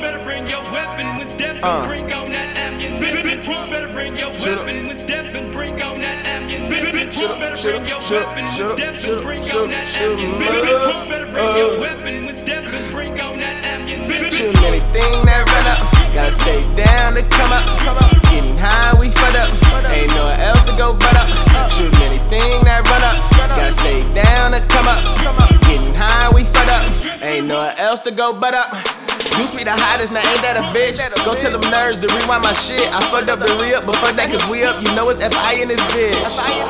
better bring your weapon when stepping, Uh. bring on that ammunition. You better bring your Shoulda. weapon when stepping, bring on that ammunition. Shottaz, better bring your weapon when shoulda, bring shoulda, on that ammunition. you better bring your uh. weapon when stepping, bring on that ammunition. Shooting anything that run up. Gotta stay down to come up. Getting high, we fed up. Ain't nowhere else to go but up. Shooting anything that run up. Gotta stay down to come up. Come up, getting high, we fed up. Ain't nowhere else to go but up. To be the hottest, now ain't that a bitch? Go tell them nerds to rewind my shit. I fucked up the re up, but fuck that, cause we up. You know it's FI in this bitch.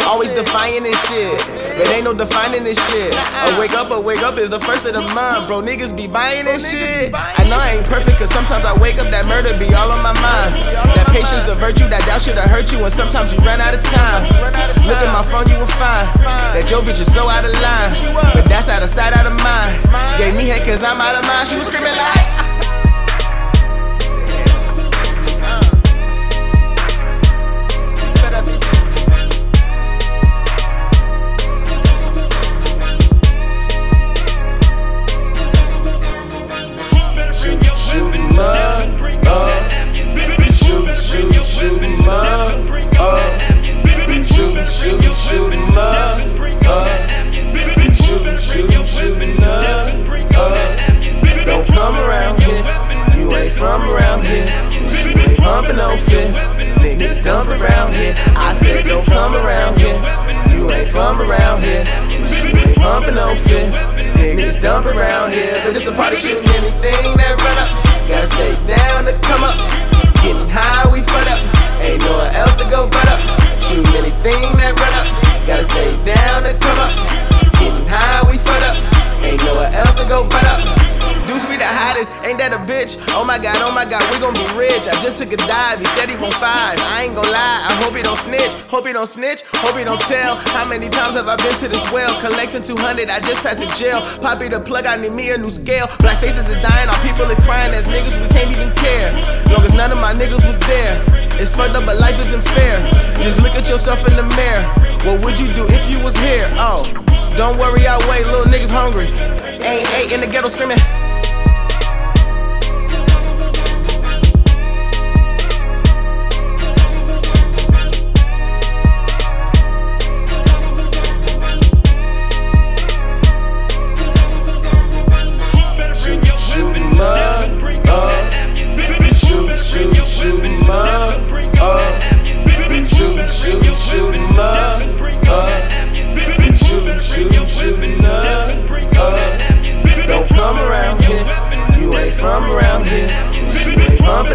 Always defying this shit. But ain't no defining this shit. A wake up, a wake up is the first of the month. Bro, niggas be buying this shit. I know I ain't perfect, cause sometimes I wake up, that murder be all on my mind. That patience a virtue, that doubt should've hurt you, and sometimes you run out of time. Look at my phone, you will find that your bitch is so out of line. But that's out of sight, out of mind. Gave me head cause I'm out of mind. She was screaming like. Pumping no fit. Niggas dump around here. But it's a party shooting anything that run up. Gotta stay down to come up. Getting high, we fed up. Ain't nowhere else to go but up. Shooting anything that run up. Gotta stay down to come up. Getting high, we fed up. Ain't nowhere else to go but up. The hottest, ain't that a bitch? Oh my god, oh my god, we gon' be rich. I just took a dive, he said he want five. I ain't gon' lie, I hope he don't snitch. Hope he don't snitch, hope he don't tell. How many times have I been to this well? Collecting 200, I just passed the jail. Poppy the plug, I need me a new scale. Black faces is dying, all people are crying as niggas, we can't even care. Long as none of my niggas was there. It's fucked up, but life isn't fair. Just look at yourself in the mirror. What would you do if you was here? Oh, don't worry, I'll wait, little niggas hungry. Ain't eight in the ghetto screaming.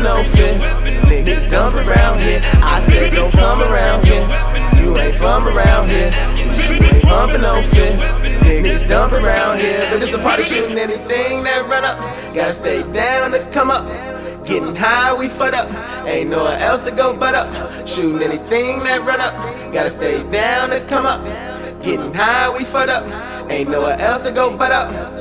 No fit. Niggas dump around here. I said don't come around here. You ain't from around here. You ain't pumping no fit. Niggas dump around here. But it's a party shooting anything that run up. Gotta stay down to come up. Getting high, we fed up. Ain't nowhere else to go but up. Shooting anything that run up. Gotta stay down to come up. Getting high, we fed up. Ain't nowhere else to go but up.